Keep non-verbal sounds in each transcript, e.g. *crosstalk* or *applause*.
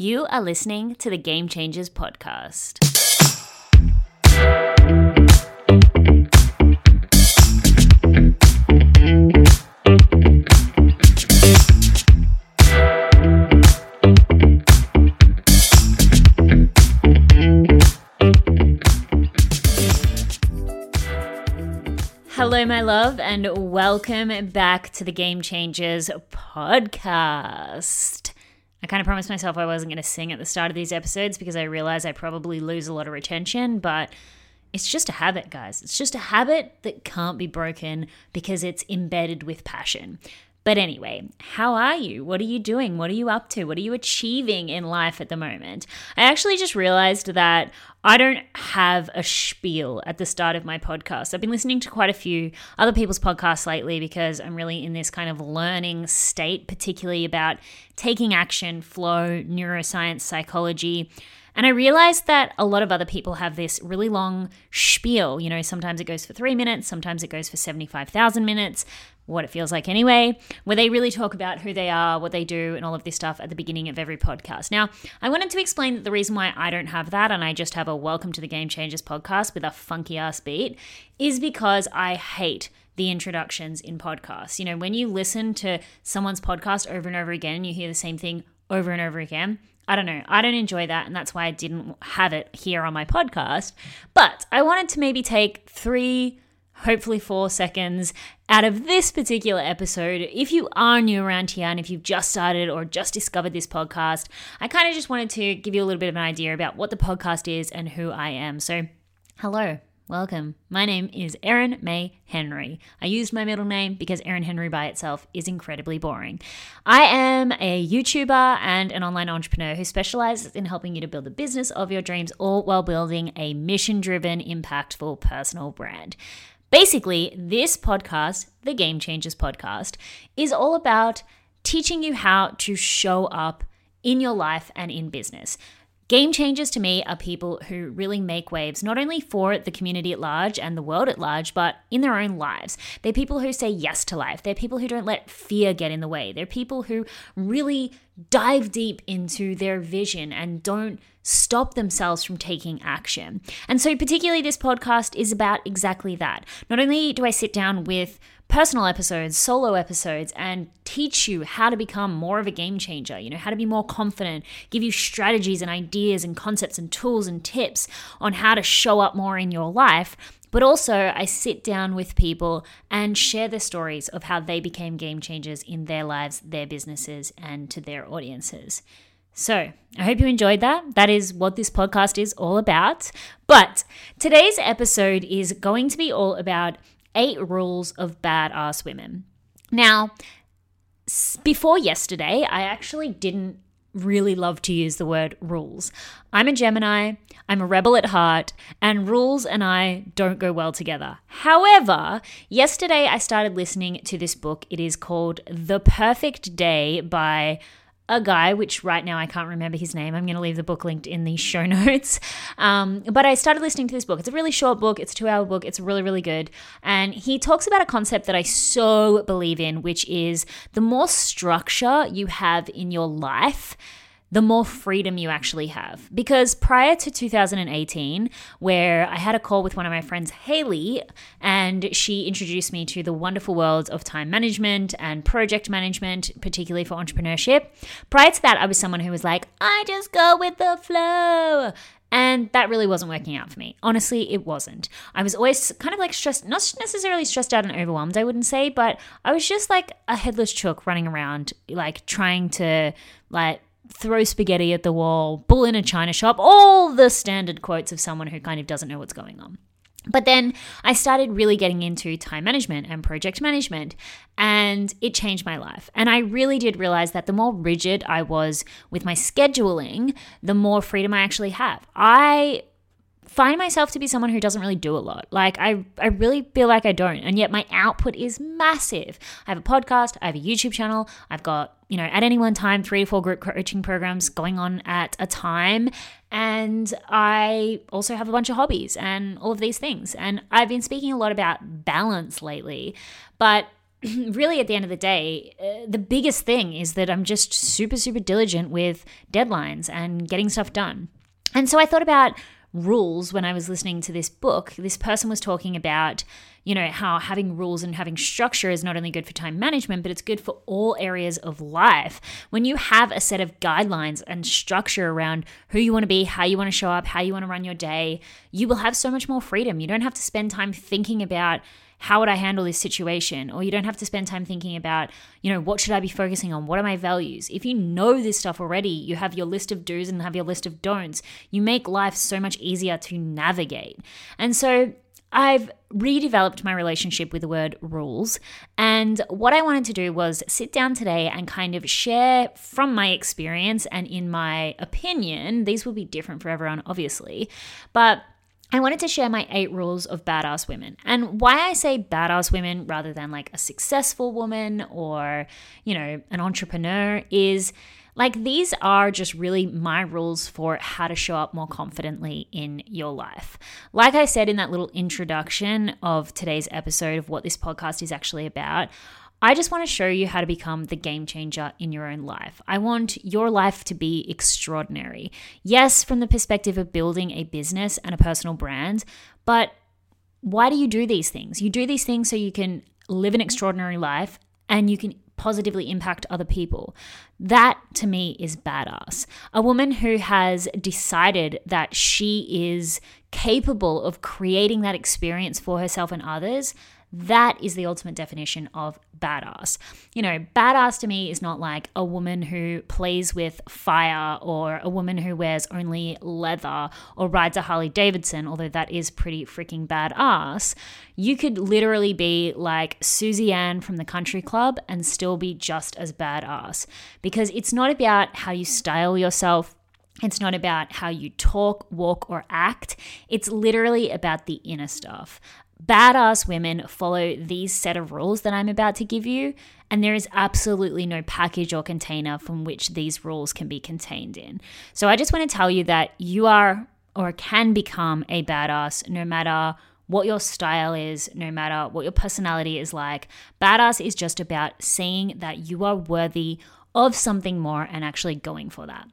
You are listening to the Game Changers podcast. Hello, my love, and welcome back to the Game Changers podcast. I kind of promised myself I wasn't going to sing at the start of these episodes because I realize I probably lose a lot of retention, but it's just a habit, guys. It's just a habit that can't be broken because it's embedded with passion. But anyway, how are you? What are you doing? What are you up to? What are you achieving in life at the moment? I actually just realized that I don't have a spiel at the start of my podcast. I've been listening to quite a few other people's podcasts lately because I'm really in this kind of learning state, particularly about taking action, flow, neuroscience, psychology. And I realized that a lot of other people have this really long spiel. You know, sometimes it goes for three minutes, sometimes it goes for 75,000 minutes, what it feels like anyway, where they really talk about who they are, what they do, and all of this stuff at the beginning of every podcast. Now, I wanted to explain that the reason why I don't have that and I just have a Welcome to the Game Changers podcast with a funky ass beat is because I hate the introductions in podcasts. You know, when you listen to someone's podcast over and over again and you hear the same thing over and over again, I don't know. I don't enjoy that. And that's why I didn't have it here on my podcast. But I wanted to maybe take three, hopefully four seconds out of this particular episode. If you are new around here and if you've just started or just discovered this podcast, I kind of just wanted to give you a little bit of an idea about what the podcast is and who I am. So, hello. Welcome. My name is Erin May Henry. I used my middle name because Erin Henry by itself is incredibly boring. I am a YouTuber and an online entrepreneur who specializes in helping you to build the business of your dreams, all while building a mission driven, impactful personal brand. Basically, this podcast, the Game Changers podcast, is all about teaching you how to show up in your life and in business. Game changers to me are people who really make waves, not only for the community at large and the world at large, but in their own lives. They're people who say yes to life. They're people who don't let fear get in the way. They're people who really dive deep into their vision and don't stop themselves from taking action. And so, particularly, this podcast is about exactly that. Not only do I sit down with personal episodes, solo episodes, and teach you how to become more of a game changer, you know, how to be more confident, give you strategies and ideas and concepts and tools and tips on how to show up more in your life. But also, I sit down with people and share their stories of how they became game changers in their lives, their businesses, and to their audiences. So, I hope you enjoyed that. That is what this podcast is all about. But today's episode is going to be all about eight rules of badass women. Now, before yesterday, I actually didn't really love to use the word rules. I'm a Gemini, I'm a rebel at heart, and rules and I don't go well together. However, yesterday I started listening to this book. It is called The Perfect Day by a guy, which right now I can't remember his name. I'm going to leave the book linked in the show *laughs* notes. Um, but I started listening to this book. It's a really short book, it's a two hour book, it's really, really good. And he talks about a concept that I so believe in, which is the more structure you have in your life, the more freedom you actually have. Because prior to 2018, where I had a call with one of my friends, Haley, and she introduced me to the wonderful worlds of time management and project management, particularly for entrepreneurship. Prior to that, I was someone who was like, I just go with the flow. And that really wasn't working out for me. Honestly, it wasn't. I was always kind of like stressed, not necessarily stressed out and overwhelmed, I wouldn't say, but I was just like a headless chook running around, like trying to like throw spaghetti at the wall, bull in a china shop, all the standard quotes of someone who kind of doesn't know what's going on. But then I started really getting into time management and project management, and it changed my life. And I really did realize that the more rigid I was with my scheduling, the more freedom I actually have. I find myself to be someone who doesn't really do a lot. Like I I really feel like I don't. And yet my output is massive. I have a podcast, I have a YouTube channel, I've got, you know, at any one time 3 to 4 group coaching programs going on at a time, and I also have a bunch of hobbies and all of these things. And I've been speaking a lot about balance lately, but *clears throat* really at the end of the day, uh, the biggest thing is that I'm just super, super diligent with deadlines and getting stuff done. And so I thought about rules when I was listening to this book. This person was talking about, you know, how having rules and having structure is not only good for time management, but it's good for all areas of life. When you have a set of guidelines and structure around who you want to be, how you want to show up, how you want to run your day, you will have so much more freedom. You don't have to spend time thinking about how would I handle this situation? Or you don't have to spend time thinking about, you know, what should I be focusing on? What are my values? If you know this stuff already, you have your list of do's and have your list of don'ts, you make life so much easier to navigate. And so I've redeveloped my relationship with the word rules. And what I wanted to do was sit down today and kind of share from my experience and in my opinion. These will be different for everyone, obviously. But I wanted to share my eight rules of badass women. And why I say badass women rather than like a successful woman or, you know, an entrepreneur is like these are just really my rules for how to show up more confidently in your life. Like I said in that little introduction of today's episode of what this podcast is actually about, I just want to show you how to become the game changer in your own life. I want your life to be extraordinary. Yes, from the perspective of building a business and a personal brand, but why do you do these things? You do these things so you can live an extraordinary life and you can positively impact other people. That to me is badass. A woman who has decided that she is capable of creating that experience for herself and others that is the ultimate definition of badass. You know, badass to me is not like a woman who plays with fire or a woman who wears only leather or rides a Harley Davidson, although that is pretty freaking badass. You could literally be like Susie Ann from the country club and still be just as badass because it's not about how you style yourself. It's not about how you talk, walk, or act. It's literally about the inner stuff badass women follow these set of rules that I'm about to give you, and there is absolutely no package or container from which these rules can be contained in. So I just want to tell you that you are or can become a badass no matter what your style is, no matter what your personality is like. Badass is just about seeing that you are worthy of something more and actually going for that.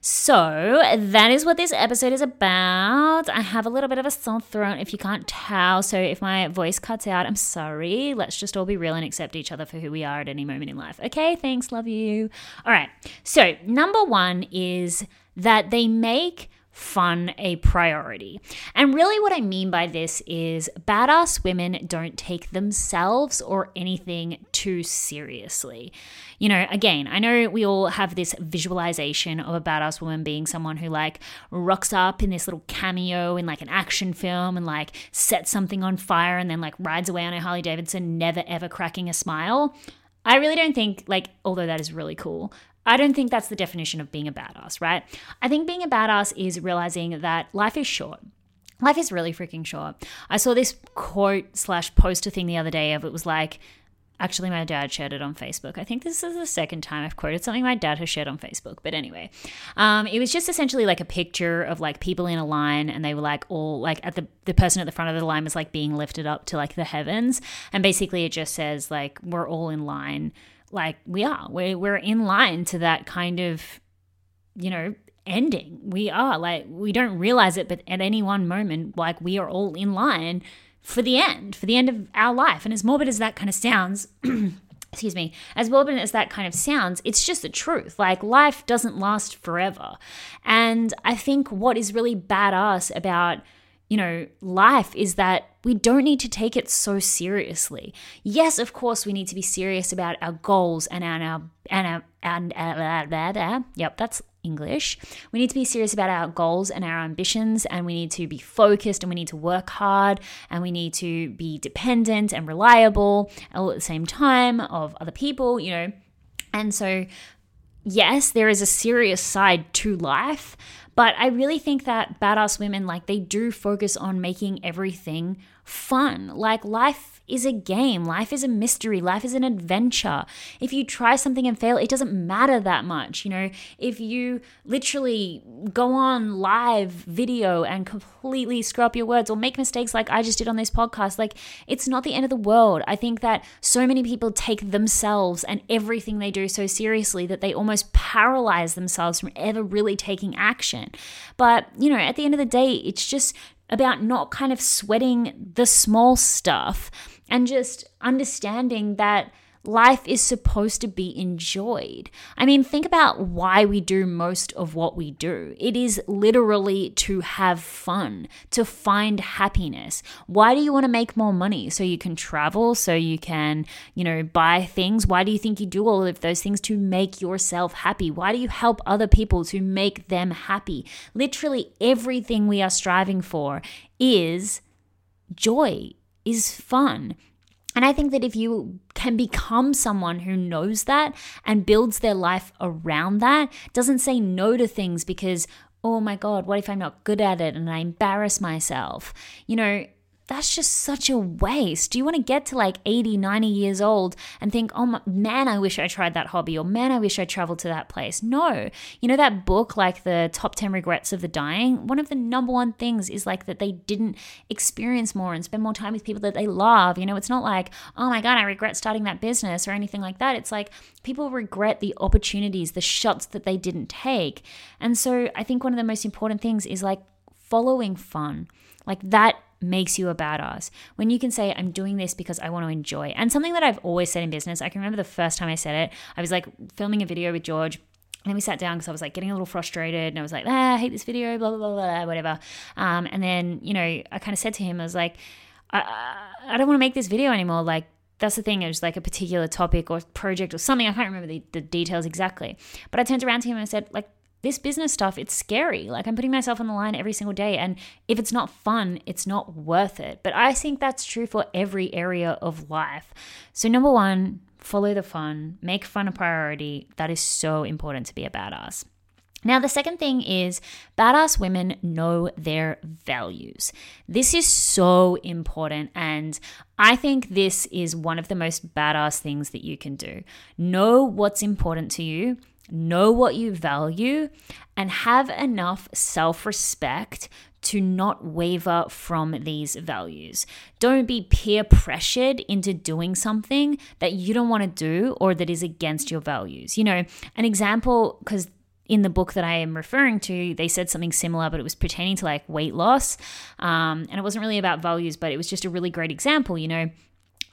So, that is what this episode is about. I have a little bit of a sore throat if you can't tell. So, if my voice cuts out, I'm sorry. Let's just all be real and accept each other for who we are at any moment in life. Okay, thanks. Love you. All right. So, number one is that they make fun a priority. And really, what I mean by this is badass women don't take themselves or anything too seriously. You know, again, I know we all have this visualization of a badass woman being someone who like rocks up in this little cameo in like an action film and like sets something on fire and then like rides away on a Harley Davidson, never ever cracking a smile. I really don't think, like, although that is really cool, I don't think that's the definition of being a badass, right? I think being a badass is realizing that life is short. Life is really freaking short. I saw this quote slash poster thing the other day of it was like, actually, my dad shared it on Facebook. I think this is the second time I've quoted something my dad has shared on Facebook. But anyway, um, it was just essentially like a picture of like people in a line, and they were like all like at the the person at the front of the line was like being lifted up to like the heavens, and basically it just says like we're all in line like we are. We're, we're in line to that kind of you know ending. We are. Like we don't realize it but at any one moment like we are all in line for the end for the end of our life. And as morbid as that kind of sounds *clears throat* excuse me as morbid as that kind of sounds it's just the truth. Like life doesn't last forever. And i think what is really badass about you know, life is that we don't need to take it so seriously. Yes, of course, we need to be serious about our goals and our and our and uh, blah, blah, yep, that's English. We need to be serious about our goals and our ambitions, and we need to be focused and we need to work hard and we need to be dependent and reliable all at the same time of other people, you know. And so, yes, there is a serious side to life, but I really think that badass women, like, they do focus on making everything fun. Like, life is a game. Life is a mystery. Life is an adventure. If you try something and fail, it doesn't matter that much. You know, if you literally go on live video and completely screw up your words or make mistakes like I just did on this podcast, like it's not the end of the world. I think that so many people take themselves and everything they do so seriously that they almost paralyze themselves from ever really taking action. But, you know, at the end of the day, it's just about not kind of sweating the small stuff and just understanding that life is supposed to be enjoyed. I mean, think about why we do most of what we do. It is literally to have fun, to find happiness. Why do you want to make more money? So you can travel, so you can, you know, buy things. Why do you think you do all of those things to make yourself happy? Why do you help other people to make them happy? Literally everything we are striving for is joy, is fun and I think that if you can become someone who knows that and builds their life around that, doesn't say no to things because, oh my God, what if I'm not good at it and I embarrass myself? You know, that's just such a waste. Do you want to get to like 80, 90 years old and think, oh my, man, I wish I tried that hobby or man, I wish I traveled to that place? No. You know, that book, like the top 10 regrets of the dying, one of the number one things is like that they didn't experience more and spend more time with people that they love. You know, it's not like, oh my God, I regret starting that business or anything like that. It's like people regret the opportunities, the shots that they didn't take. And so I think one of the most important things is like following fun. Like that makes you a badass. When you can say, I'm doing this because I want to enjoy. And something that I've always said in business, I can remember the first time I said it, I was like filming a video with George. And then we sat down because I was like getting a little frustrated and I was like, ah, I hate this video, blah, blah, blah, blah, whatever. Um, and then, you know, I kind of said to him, I was like, I, I don't want to make this video anymore. Like, that's the thing. It was like a particular topic or project or something. I can't remember the, the details exactly. But I turned around to him and I said, like, this business stuff, it's scary. Like I'm putting myself on the line every single day. And if it's not fun, it's not worth it. But I think that's true for every area of life. So, number one, follow the fun, make fun a priority. That is so important to be a badass. Now, the second thing is badass women know their values. This is so important, and I think this is one of the most badass things that you can do. Know what's important to you know what you value, and have enough self respect to not waver from these values. Don't be peer pressured into doing something that you don't want to do or that is against your values. You know, an example, because in the book that I am referring to, they said something similar, but it was pertaining to like weight loss. Um, and it wasn't really about values, but it was just a really great example. You know,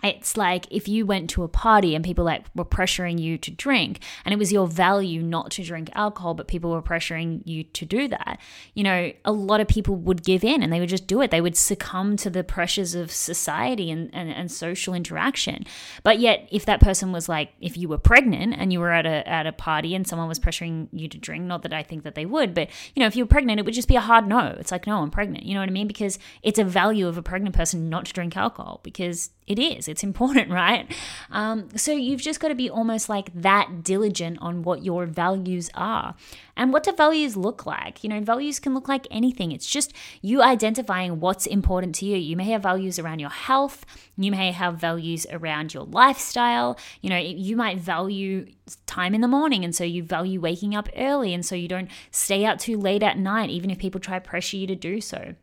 it's like if you went to a party and people like were pressuring you to drink and it was your value not to drink alcohol but people were pressuring you to do that you know a lot of people would give in and they would just do it. They would succumb to the pressures of society and, and, and social interaction. But yet if that person was like if you were pregnant and you were at a at a party and someone was pressuring you to drink not that i think that they would but you know if you were pregnant it would just be a hard no. It's like no i'm pregnant. You know what i mean? Because it's a value of a pregnant person not to drink alcohol because it is. It's important, *laughs* right? Um, so you've just got to be almost like that diligent on what your values are. And what do values look like? You know, values can look like anything. It's just you identifying what's important to you. You may have values around your health, you may have values around your lifestyle. You know, you might value time in the morning, and so you value waking up early, and so you don't stay out too late at night, even if people try to pressure you to do so.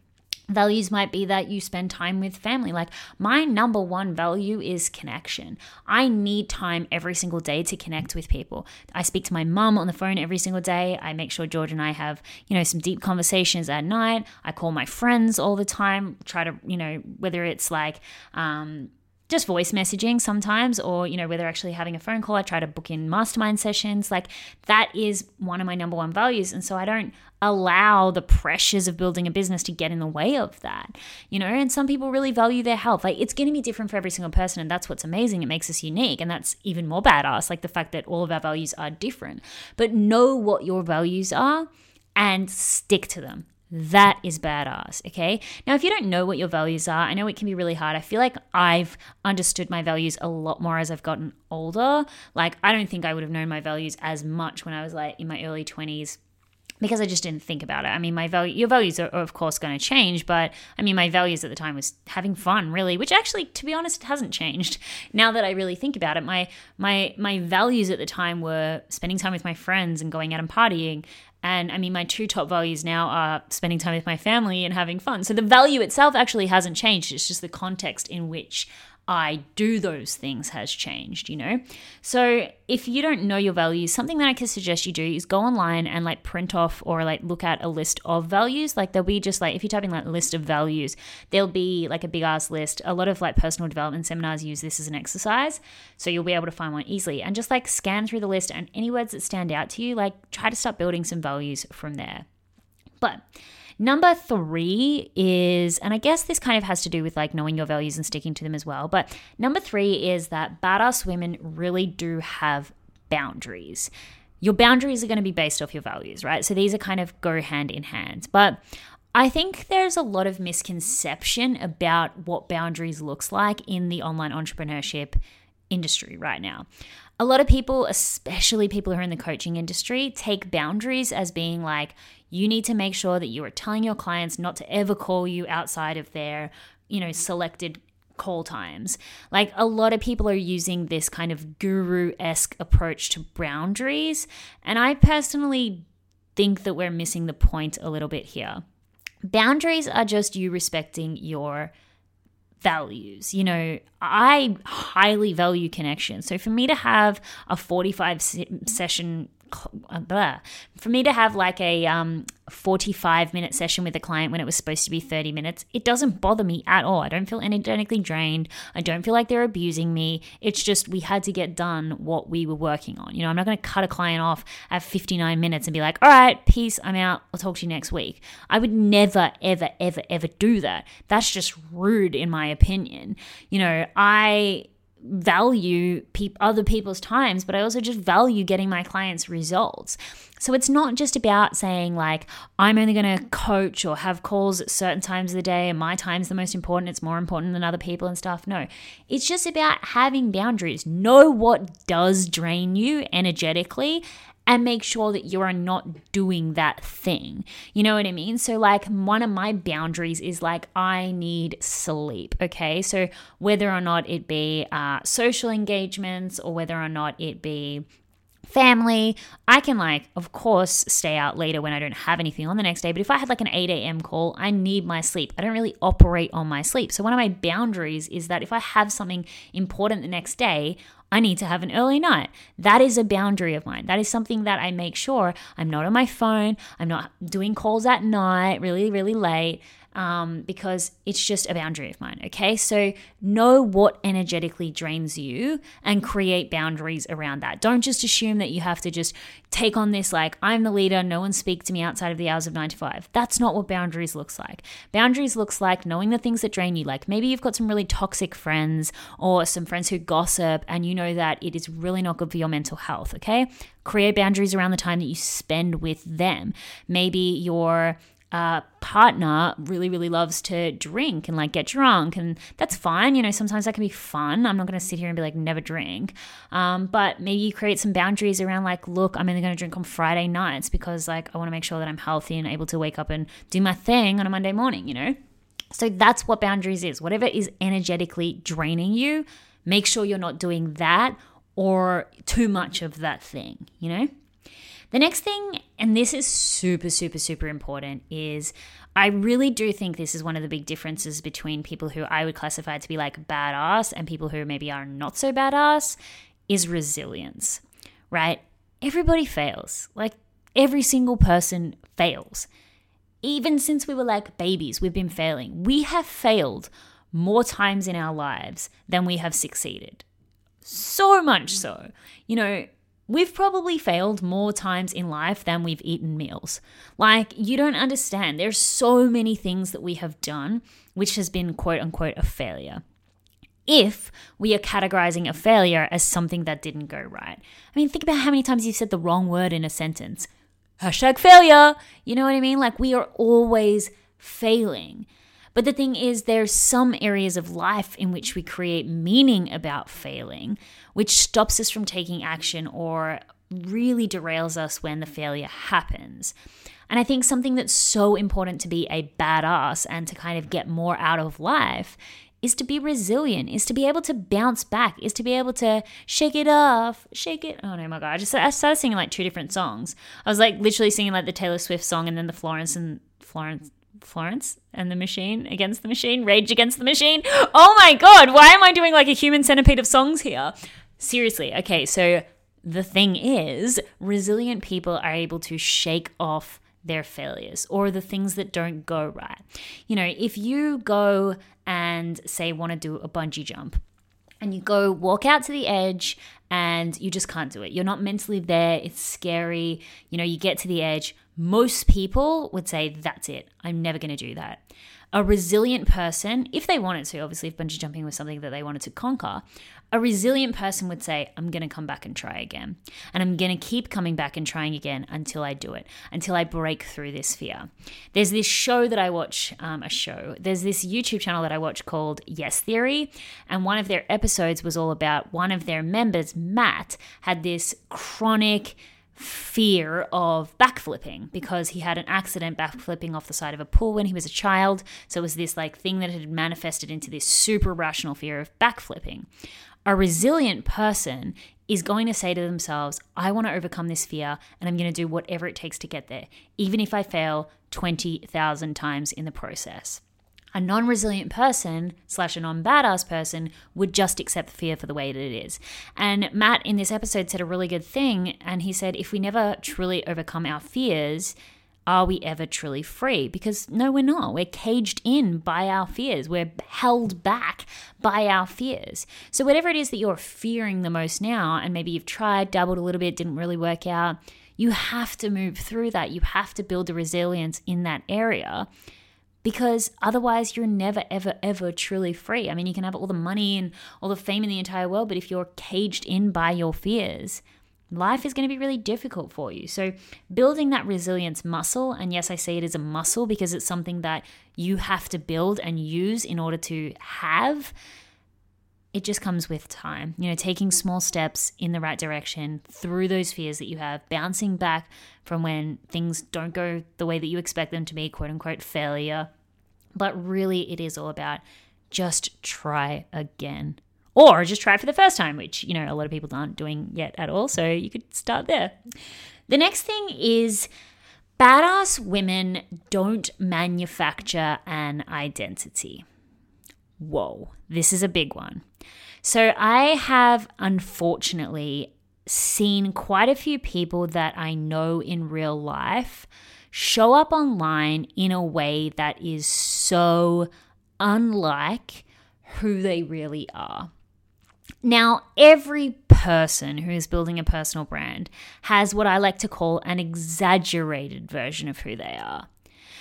Values might be that you spend time with family. Like, my number one value is connection. I need time every single day to connect with people. I speak to my mum on the phone every single day. I make sure George and I have, you know, some deep conversations at night. I call my friends all the time, try to, you know, whether it's like, um, just voice messaging sometimes or you know whether actually having a phone call i try to book in mastermind sessions. Like that is one of my number one values. And so i don't allow the pressures of building a business to get in the way of that you know? And some people really value their health. Like it's going to be different for every single person and that's what's amazing. It makes us unique and that's even more badass like the fact that all of our values are different. But know what your values are and stick to them that is badass, okay? Now, if you don't know what your values are, I know it can be really hard. I feel like I've understood my values a lot more as I've gotten older. Like, I don't think I would have known my values as much when I was like in my early 20s because I just didn't think about it. I mean, my value, your values are, of course going to change, but I mean, my values at the time was having fun, really, which actually, to be honest, hasn't changed. *laughs* Now that I really think about it, my my my values at the time were spending time with my friends and going out and partying, and I mean, my two top values now are spending time with my family and having fun. So the value itself actually hasn't changed. It's just the context in which I do those things has changed, you know? So if you don't know your values, something that I can suggest you do is go online and like print off or like look at a list of values. Like there'll be just like, if you type in like list of values, there'll be like a big ass list. A lot of like personal development seminars use this as an exercise. So you'll be able to find one easily and just like scan through the list and any words that stand out to you, like try to start building some values from there. But Number three is, and I guess this kind of has to do with like knowing your values and sticking to them as well. But number three is that badass women really do have boundaries. Your boundaries are going to be based off your values, right? So these are kind of go hand in hand. But I think there's a lot of misconception about what boundaries looks like in the online entrepreneurship industry right now. A lot of people, especially people who are in the coaching industry, take boundaries as being like, you need to make sure that you are telling your clients not to ever call you outside of their, you know, selected call times. Like a lot of people are using this kind of guru esque approach to boundaries. And I personally think that we're missing the point a little bit here. Boundaries are just you respecting your values. You know, I highly value connection. So for me to have a 45 session. For me to have like a um, 45 minute session with a client when it was supposed to be 30 minutes, it doesn't bother me at all. I don't feel energetically drained. I don't feel like they're abusing me. It's just we had to get done what we were working on. You know, I'm not going to cut a client off at 59 minutes and be like, all right, peace, I'm out. I'll talk to you next week. I would never, ever, ever, ever do that. That's just rude, in my opinion. You know, I value pe- other people's times, but I also just value getting my clients results. So it's not just about saying, like, I'm only going to coach or have calls at certain times of the day and my time's the most important, it's more important than other people and stuff. No, it's just about having boundaries. Know what does drain you energetically and make sure that you are not doing that thing. You know what I mean? So, like, one of my boundaries is like, I need sleep. Okay. So, whether or not it be uh, social engagements or whether or not it be family. I can, like, of course, stay out later when I don't have anything on the next day. But if I had like an 8 a.m. call, I need my sleep. I don't really operate on my sleep. So, one of my boundaries is that if I have something important the next day, I need to have an early night. That is a boundary of mine. That is something that I make sure I'm not on my phone. I'm not doing calls at night really, really late um, because it's just a boundary of mine. Okay. So know what energetically drains you and create boundaries around that. Don't just assume that you have to just take on this, like, I'm the leader, no one speak to me outside of the hours of nine to five. That's not what boundaries looks like. Boundaries looks like knowing the things that drain you. Like maybe you've got some really toxic friends or some friends who gossip and you know that it is really not good for your mental health. Okay. Create boundaries around the time that you spend with them. Maybe you're uh, partner really, really loves to drink and like get drunk, and that's fine. You know, sometimes that can be fun. I'm not going to sit here and be like, never drink. Um, but maybe you create some boundaries around like, look, I'm only going to drink on Friday nights because like I want to make sure that I'm healthy and able to wake up and do my thing on a Monday morning, you know? So that's what boundaries is. Whatever is energetically draining you, make sure you're not doing that or too much of that thing, you know? The next thing, and this is super, super, super important, is I really do think this is one of the big differences between people who I would classify to be like badass and people who maybe are not so badass is resilience, right? Everybody fails. Like every single person fails. Even since we were like babies, we've been failing. We have failed more times in our lives than we have succeeded. So much so. You know, We've probably failed more times in life than we've eaten meals. Like, you don't understand. There's so many things that we have done which has been quote unquote a failure. If we are categorizing a failure as something that didn't go right. I mean, think about how many times you've said the wrong word in a sentence. Hashtag failure. You know what I mean? Like, we are always failing. But the thing is, there's some areas of life in which we create meaning about failing, which stops us from taking action or really derails us when the failure happens. And I think something that's so important to be a badass and to kind of get more out of life is to be resilient, is to be able to bounce back, is to be able to shake it off, shake it. Oh no, my god! I just I started singing like two different songs. I was like literally singing like the Taylor Swift song and then the Florence and Florence Florence and the Machine against the Machine, Rage Against the Machine. *gasps* Oh my god, why am I doing like a human centipede of songs here? Seriously, okay, so the thing is, resilient people are able to shake off their failures or the things that don't go right. You know, if you go and say want to do a bungee jump and you go walk out to the edge and you just can't do it. You're not mentally there. It's scary. You know, you get to the edge most people would say, That's it. I'm never going to do that. A resilient person, if they wanted to, obviously, if bungee jumping was something that they wanted to conquer, a resilient person would say, I'm going to come back and try again. And I'm going to keep coming back and trying again until I do it, until I break through this fear. There's this show that I watch, um, a show, there's this YouTube channel that I watch called Yes Theory. And one of their episodes was all about one of their members, Matt, had this chronic, fear of backflipping because he had an accident backflipping off the side of a pool when he was a child. So it was this like thing that had manifested into this super rational fear of backflipping. A resilient person is going to say to themselves, I want to overcome this fear and I'm going to do whatever it takes to get there, even if I fail 20,000 times in the process a non resilient person slash a non badass person would just accept the fear for the way that it is. And Matt in this episode said a really good thing. And he said, if we never truly overcome our fears, are we ever truly free? Because no, we're not. We're caged in by our fears. We're held back by our fears. So, whatever it is that you're fearing the most now, and maybe you've tried, dabbled a little bit, didn't really work out, you have to move through that. You have to build the resilience in that area because otherwise you're never, ever, ever truly free. I mean, you can have all the money and all the fame in the entire world, but if you're caged in by your fears, life is going to be really difficult for you. So, building that resilience muscle, and yes, I say it is a muscle because it's something that you have to build and use in order to have. It just comes with time, you know, taking small steps in the right direction through those fears that you have, bouncing back from when things don't go the way that you expect them to be, quote unquote, failure, but really, it is all about just try again. Or just try for the first time, which, you know, a lot of people aren't doing yet at all. So you could start there. The next thing is badass women don't manufacture an identity. Whoa, this is a big one. So I have unfortunately seen quite a few people that I know in real life show up online in a way that is unlike who they really are. Now, every person who is building a personal brand has what I like to call an exaggerated version of who they are.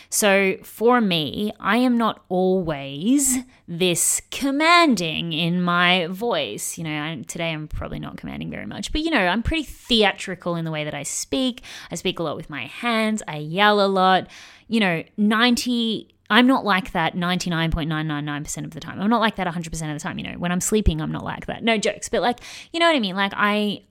So for me, I am not always this commanding in my voice. You know, I, today I'm probably not commanding very much, but you know, I'm pretty theatrical in the way that I speak. I speak a lot with my hands, I yell a lot. You know, 90 I'm not like that 99.999% of the time. I'm not like that 100% of the time, you know. When I'm sleeping, I'm not like that. No jokes, but like, you know what I mean? Like I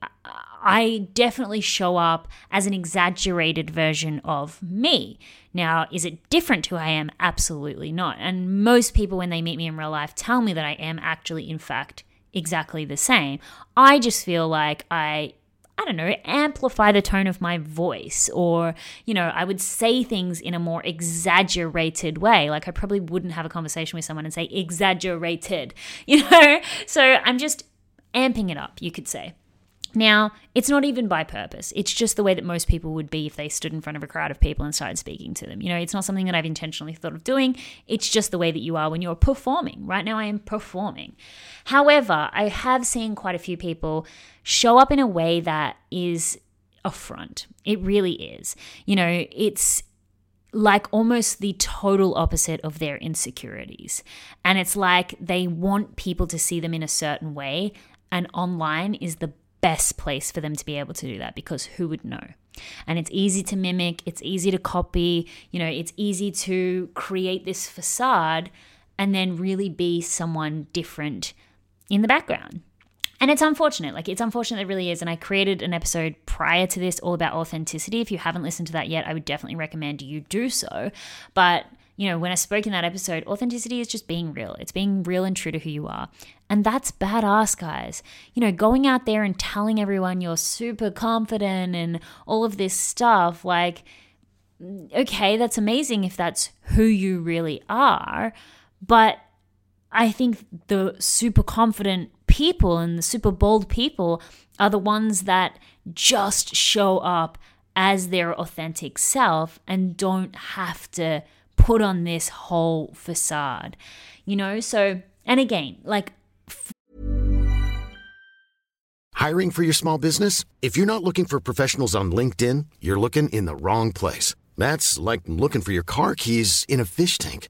I definitely show up as an exaggerated version of me. Now, is it different to who I am? Absolutely not. And most people, when they meet me in real life, tell me that I am actually, in fact, exactly the same. I just feel like I I don't know, amplify the tone of my voice, or, you know, I would say things in a more exaggerated way. Like, I probably wouldn't have a conversation with someone and say exaggerated, *laughs* you know? So I'm just amping it up, you could say. Now, it's not even by purpose. It's just the way that most people would be if they stood in front of a crowd of people and started speaking to them. You know, it's not something that I've intentionally thought of doing. It's just the way that you are when you're performing. Right now, I am performing. However, I have seen quite a few people show up in a way that is a front. It really is. You know, it's like almost the total opposite of their insecurities. And it's like they want people to see them in a certain way, and online is the best place for them to be able to do that because who would know? And it's easy to mimic, it's easy to copy, you know, it's easy to create this facade and then really be someone different in the background. And it's unfortunate. Like, it's unfortunate, it really is. And I created an episode prior to this all about authenticity. If you haven't listened to that yet, I would definitely recommend you do so. But you know, when I spoke in that episode, authenticity is just being real. It's being real and true to who you are. And that's badass, guys. You know, going out there and telling everyone you're super confident and all of this stuff, like, okay, that's amazing if that's who you really are. But I think the super confident people and the super bold people are the ones that just show up as their authentic self and don't have to put on this whole facade, you know? So, and again, like, f- Hiring for your small business? If you're not looking for professionals on LinkedIn, you're looking in the wrong place. That's like looking for your car keys in a fish tank.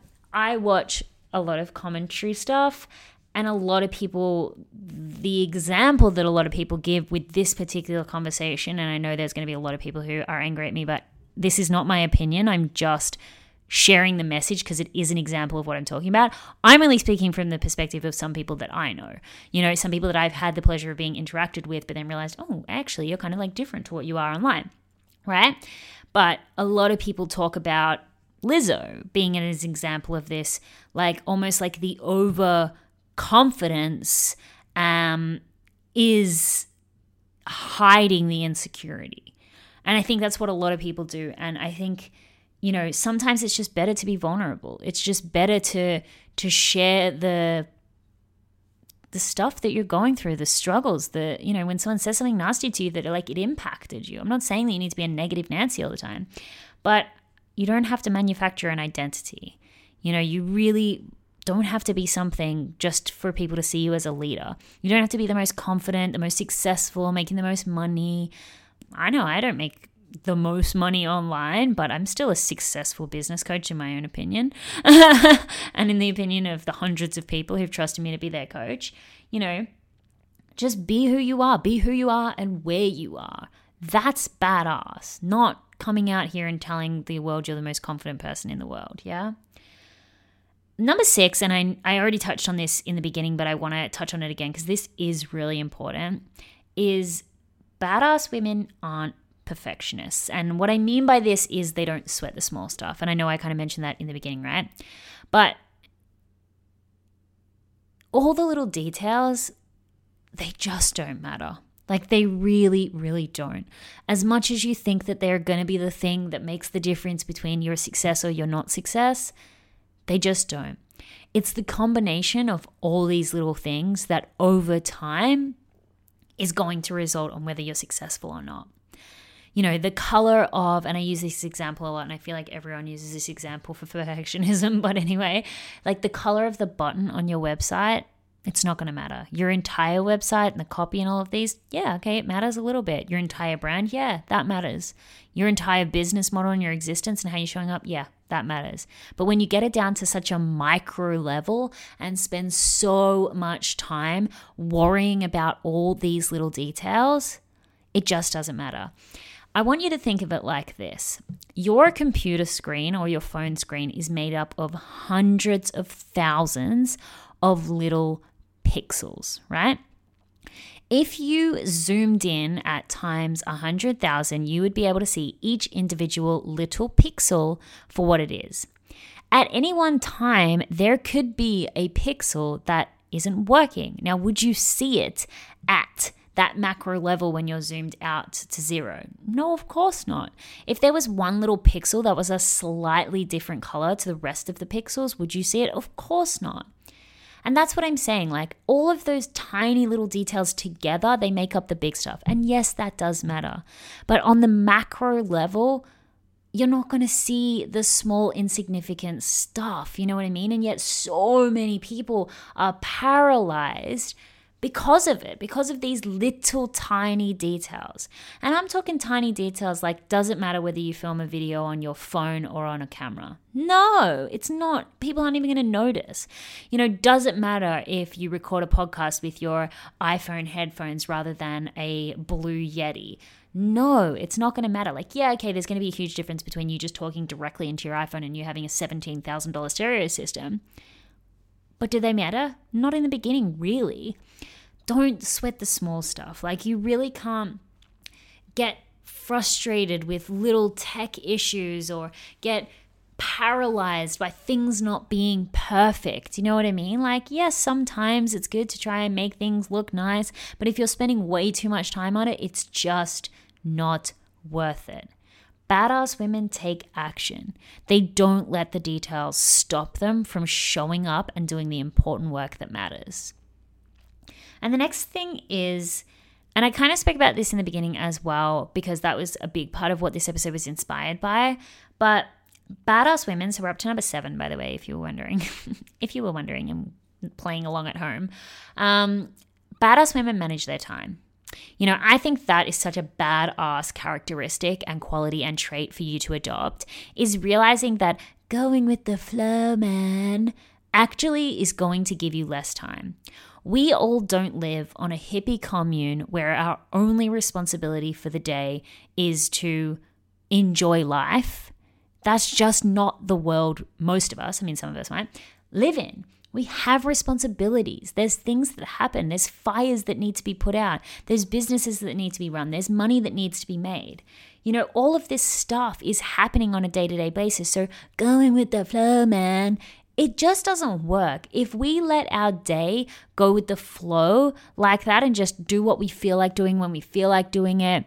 I watch a lot of commentary stuff, and a lot of people, the example that a lot of people give with this particular conversation, and I know there's going to be a lot of people who are angry at me, but this is not my opinion. I'm just sharing the message because it is an example of what I'm talking about. I'm only speaking from the perspective of some people that I know. You know, some people that I've had the pleasure of being interacted with, but then realized, oh, actually, you're kind of like different to what you are online, right? But a lot of people talk about Lizzo being an example of this, like almost like the overconfidence um, is hiding the insecurity. And I think that's what a lot of people do. And I think, you know, sometimes it's just better to be vulnerable. It's just better to to share the the stuff that you're going through, the struggles, the you know, when someone says something nasty to you that like it impacted you. I'm not saying that you need to be a negative Nancy all the time, but you don't have to manufacture an identity. You know, you really don't have to be something just for people to see you as a leader. You don't have to be the most confident, the most successful, making the most money. I know I don't make the most money online, but I'm still a successful business coach in my own opinion. *laughs* and in the opinion of the hundreds of people who've trusted me to be their coach, you know, just be who you are, be who you are and where you are. That's badass, not coming out here and telling the world you're the most confident person in the world, yeah? Number six, and I, I already touched on this in the beginning, but I want to touch on it again because this is really important, is badass women aren't perfectionists. And what I mean by this is they don't sweat the small stuff. And I know I kind of mentioned that in the beginning, right? But all the little details, they just don't matter. Like they really, really don't. As much as you think that they're going to be the thing that makes the difference between your success or your not success, they just don't. It's the combination of all these little things that over time is going to result on whether you're successful or not. You know, the color of, and I use this example a lot, and I feel like everyone uses this example for *laughs* perfectionism, but anyway, like the color of the button on your website it's not going to matter. Your entire website and the copy and all of these, yeah, okay, it matters a little bit. Your entire brand, yeah, that matters. Your entire business model and your existence and how you're showing up, yeah, that matters. But when you get it down to such a micro level and spend so much time worrying about all these little details, it just doesn't matter. I want you to think of it like this your computer screen or your phone screen is made up of hundreds of thousands of little pixels, right? If you zoomed in at times 100,000, you would be able to see each individual little pixel for what it is. At any one time, there could be a pixel that isn't working. Now, would you see it at that macro level when you're zoomed out to zero? No, of course not. If there was one little pixel that was a slightly different color to the rest of the pixels, would you see it? Of course not. And that's what I'm saying. Like all of those tiny little details together, they make up the big stuff. And yes, that does matter. But on the macro level, you're not going to see the small, insignificant stuff. You know what I mean? And yet, so many people are paralyzed because of it, because of these little tiny details. And I'm talking tiny details like does it matter whether you film a video on your phone or on a camera? No, it's not. People aren't even going to notice. You know, does it matter if you record a podcast with your iPhone headphones rather than a Blue Yeti? No, it's not going to matter. Like, yeah, okay, there's going to be a huge difference between you just talking directly into your iPhone and you having a $17,000 stereo system. But do they matter? Not in the beginning, really. Don't sweat the small stuff. Like, you really can't get frustrated with little tech issues or get paralyzed by things not being perfect. You know what I mean? Like, yes, sometimes it's good to try and make things look nice, but if you're spending way too much time on it, it's just not worth it. Badass women take action. They don't let the details stop them from showing up and doing the important work that matters. And the next thing is, and I kind of spoke about this in the beginning as well, because that was a big part of what this episode was inspired by. But badass women, so we're up to number seven, by the way, if you were wondering, *laughs* if you were wondering and playing along at home, um, badass women manage their time. You know, I think that is such a badass characteristic and quality and trait for you to adopt is realizing that going with the flow, man, actually is going to give you less time. We all don't live on a hippie commune where our only responsibility for the day is to enjoy life. That's just not the world most of us, I mean, some of us might, live in. We have responsibilities. There's things that happen. There's fires that need to be put out. There's businesses that need to be run. There's money that needs to be made. You know, all of this stuff is happening on a day to day basis. So going with the flow, man, it just doesn't work. If we let our day go with the flow like that and just do what we feel like doing when we feel like doing it,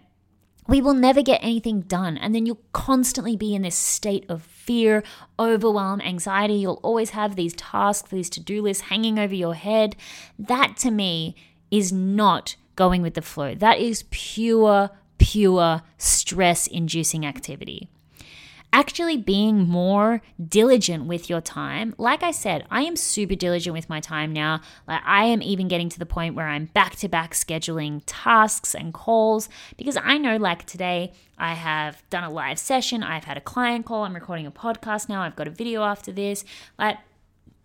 we will never get anything done. And then you'll constantly be in this state of fear, overwhelm, anxiety. You'll always have these tasks, these to do lists hanging over your head. That to me is not going with the flow. That is pure, pure stress inducing activity actually being more diligent with your time. Like I said, I am super diligent with my time now. Like I am even getting to the point where I'm back to back scheduling tasks and calls because I know like today I have done a live session, I've had a client call, I'm recording a podcast now, I've got a video after this. Like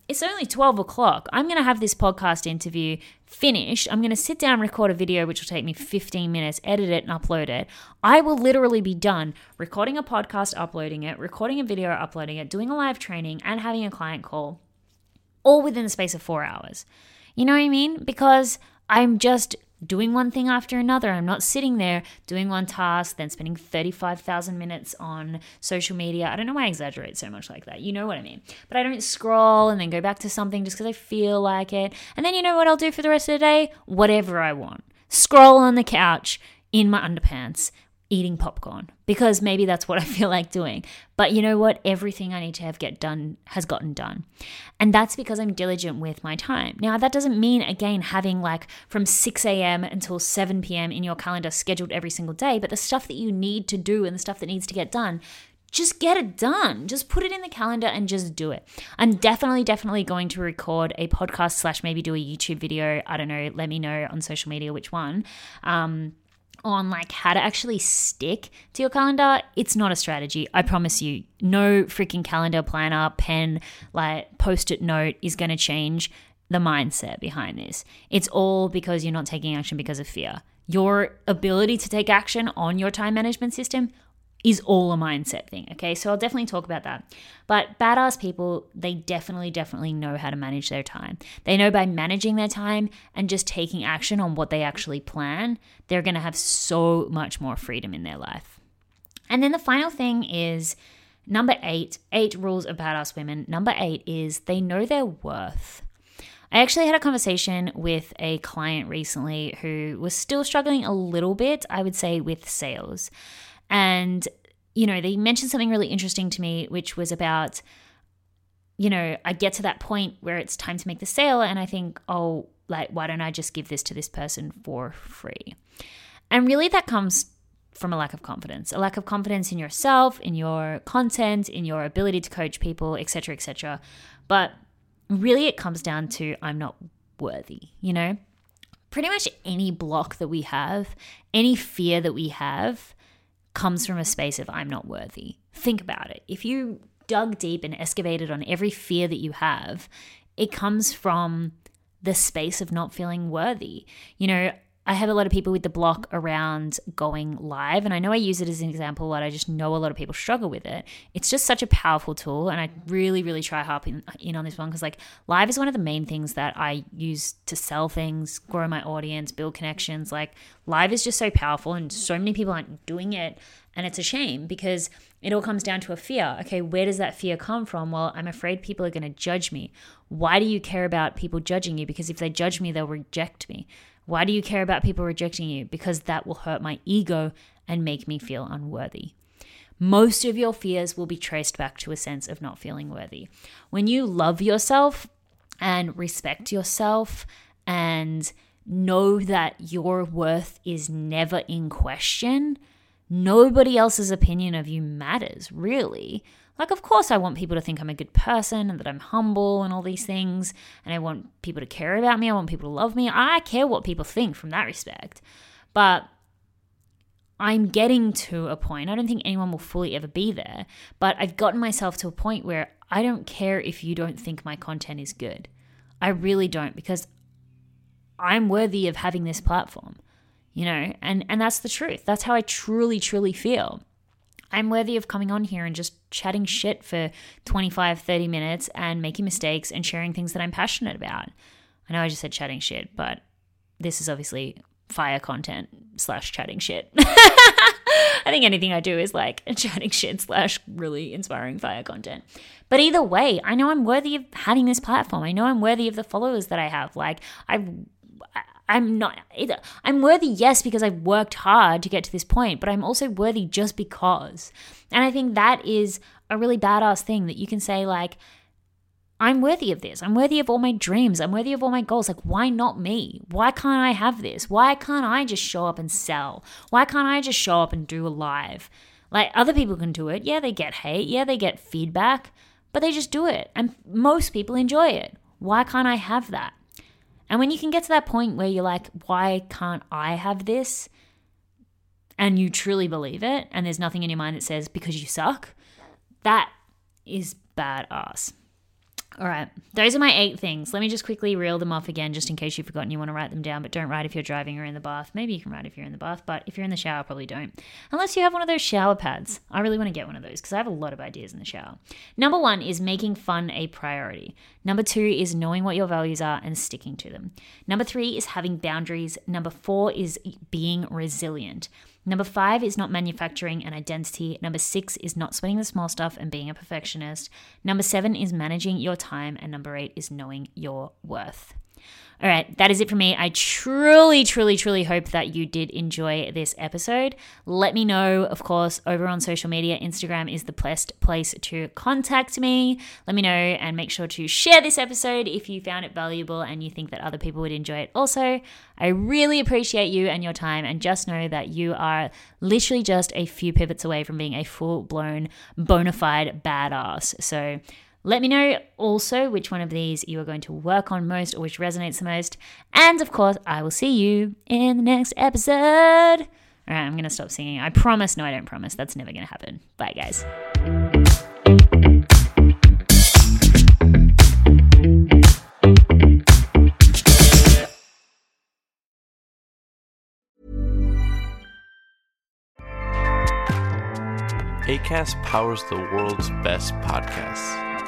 it's only 12 o'clock. I'm going to have this podcast interview finished. I'm going to sit down and record a video, which will take me 15 minutes, edit it, and upload it. I will literally be done recording a podcast, uploading it, recording a video, uploading it, doing a live training, and having a client call all within the space of four hours. You know what I mean? Because I'm just doing one thing after another. I'm not sitting there doing one task, then spending 35,000 minutes on social media. I don't know why I exaggerate so much like that. You know what I mean. But I don't scroll and then go back to something just because I feel like it. And then you know what I'll do for the rest of the day? Whatever I want. Scroll on the couch in my underpants eating popcorn because maybe that's what I feel *laughs* like doing. But you know what? Everything I need to have get done has gotten done. And that's because I'm diligent with my time. Now, that doesn't mean, again, having like from 6 a.m. until 7 p.m. in your calendar scheduled every single day, but the stuff that you need to do and the stuff that needs to get done. Just get it done. Just put it in the calendar and just do it. I'm definitely, definitely going to record a podcast slash maybe do a YouTube video. I don't know. Let me know on social media which one. Um, on like how to actually stick to your calendar, it's not a strategy. I promise you. No freaking calendar planner, pen, like post-it note is going to change the mindset behind this. It's all because you're not taking action because of fear. Your ability to take action on your time management system is all a mindset thing. Okay, so I'll definitely talk about that. But badass people, they definitely, definitely know how to manage their time. They know by managing their time and just taking action on what they actually plan, they're gonna have so much more freedom in their life. And then the final thing is number eight eight rules of badass women. Number eight is they know their worth. I actually had a conversation with a client recently who was still struggling a little bit, I would say, with sales. And, you know, they mentioned something really interesting to me, which was about, you know, I get to that point where it's time to make the sale and I think, oh, like, why don't I just give this to this person for free? And really, that comes from a lack of confidence, a lack of confidence in yourself, in your content, in your ability to coach people, etc., etc. But really, it comes down to I'm not worthy, you know? Pretty much any block that we have, any fear that we have, comes from a space of I'm not worthy. Think about it. If you dug deep and excavated on every fear that you have, it comes from the space of not feeling worthy. You know, I have a lot of people with the block around going live, and I know I use it as an example a lot. I just know a lot of people struggle with it. It's just such a powerful tool, and I really, really try harping in on this one because, like, live is one of the main things that I use to sell things, grow my audience, build connections. Like, live is just so powerful, and so many people aren't doing it, and it's a shame because it all comes down to a fear. Okay, where does that fear come from? Well, I'm afraid people are going to judge me. Why do you care about people judging you? Because if they judge me, they'll reject me. Why do you care about people rejecting you? Because that will hurt my ego and make me feel unworthy. Most of your fears will be traced back to a sense of not feeling worthy. When you love yourself and respect yourself and know that your worth is never in question, nobody else's opinion of you matters, really. Like, of course, I want people to think I'm a good person and that I'm humble and all these things. And I want people to care about me. I want people to love me. I care what people think from that respect. But I'm getting to a point, I don't think anyone will fully ever be there, but I've gotten myself to a point where I don't care if you don't think my content is good. I really don't because I'm worthy of having this platform, you know, and, and that's the truth. That's how I truly, truly feel. I'm worthy of coming on here and just chatting shit for 25, 30 minutes and making mistakes and sharing things that I'm passionate about. I know I just said chatting shit, but this is obviously fire content slash chatting shit. *laughs* I think anything I do is like *laughs* chatting shit slash really inspiring fire content. But either way, I know I'm worthy of having this platform. I know I'm worthy of the followers that I have. Like I've I'm not either. I'm worthy, yes, because I've worked hard to get to this point, but I'm also worthy just because. And I think that is a really badass thing that you can say, like, I'm worthy of this. I'm worthy of all my dreams. I'm worthy of all my goals. Like, why not me? Why can't I have this? Why can't I just show up and sell? Why can't I just show up and do a live? Like, other people can do it. Yeah, they get hate. Yeah, they get feedback, but they just do it. And most people enjoy it. Why can't I have that? And when you can get to that point where you're like, why can't I have this? And you truly believe it, and there's nothing in your mind that says because you suck, that is badass. All right, those are my eight things. Let me just quickly reel them off again, just in case you've forgotten you want to write them down, but don't write if you're driving or in the bath. Maybe you can write if you're in the bath, but if you're in the shower, probably don't. Unless you have one of those shower pads. I really want to get one of those because I have a lot of ideas in the shower. Number one is making fun a priority. Number two is knowing what your values are and sticking to them. Number three is having boundaries. Number four is being resilient. Number five is not manufacturing an identity. Number six is not sweating the small stuff and being a perfectionist. Number seven is managing your time. And number eight is knowing your worth. All right, that is it for me. I truly, truly, truly hope that you did enjoy this episode. Let me know, of course, over on social media. Instagram is the best place to contact me. Let me know and make sure to share this episode if you found it valuable and you think that other people would enjoy it also. I really appreciate you and your time, and just know that you are literally just a few pivots away from being a full blown, bona fide badass. So, let me know also which one of these you are going to work on most or which resonates the most. And of course, I will see you in the next episode. All right, I'm going to stop singing. I promise. No, I don't promise. That's never going to happen. Bye, guys. ACAST powers the world's best podcasts.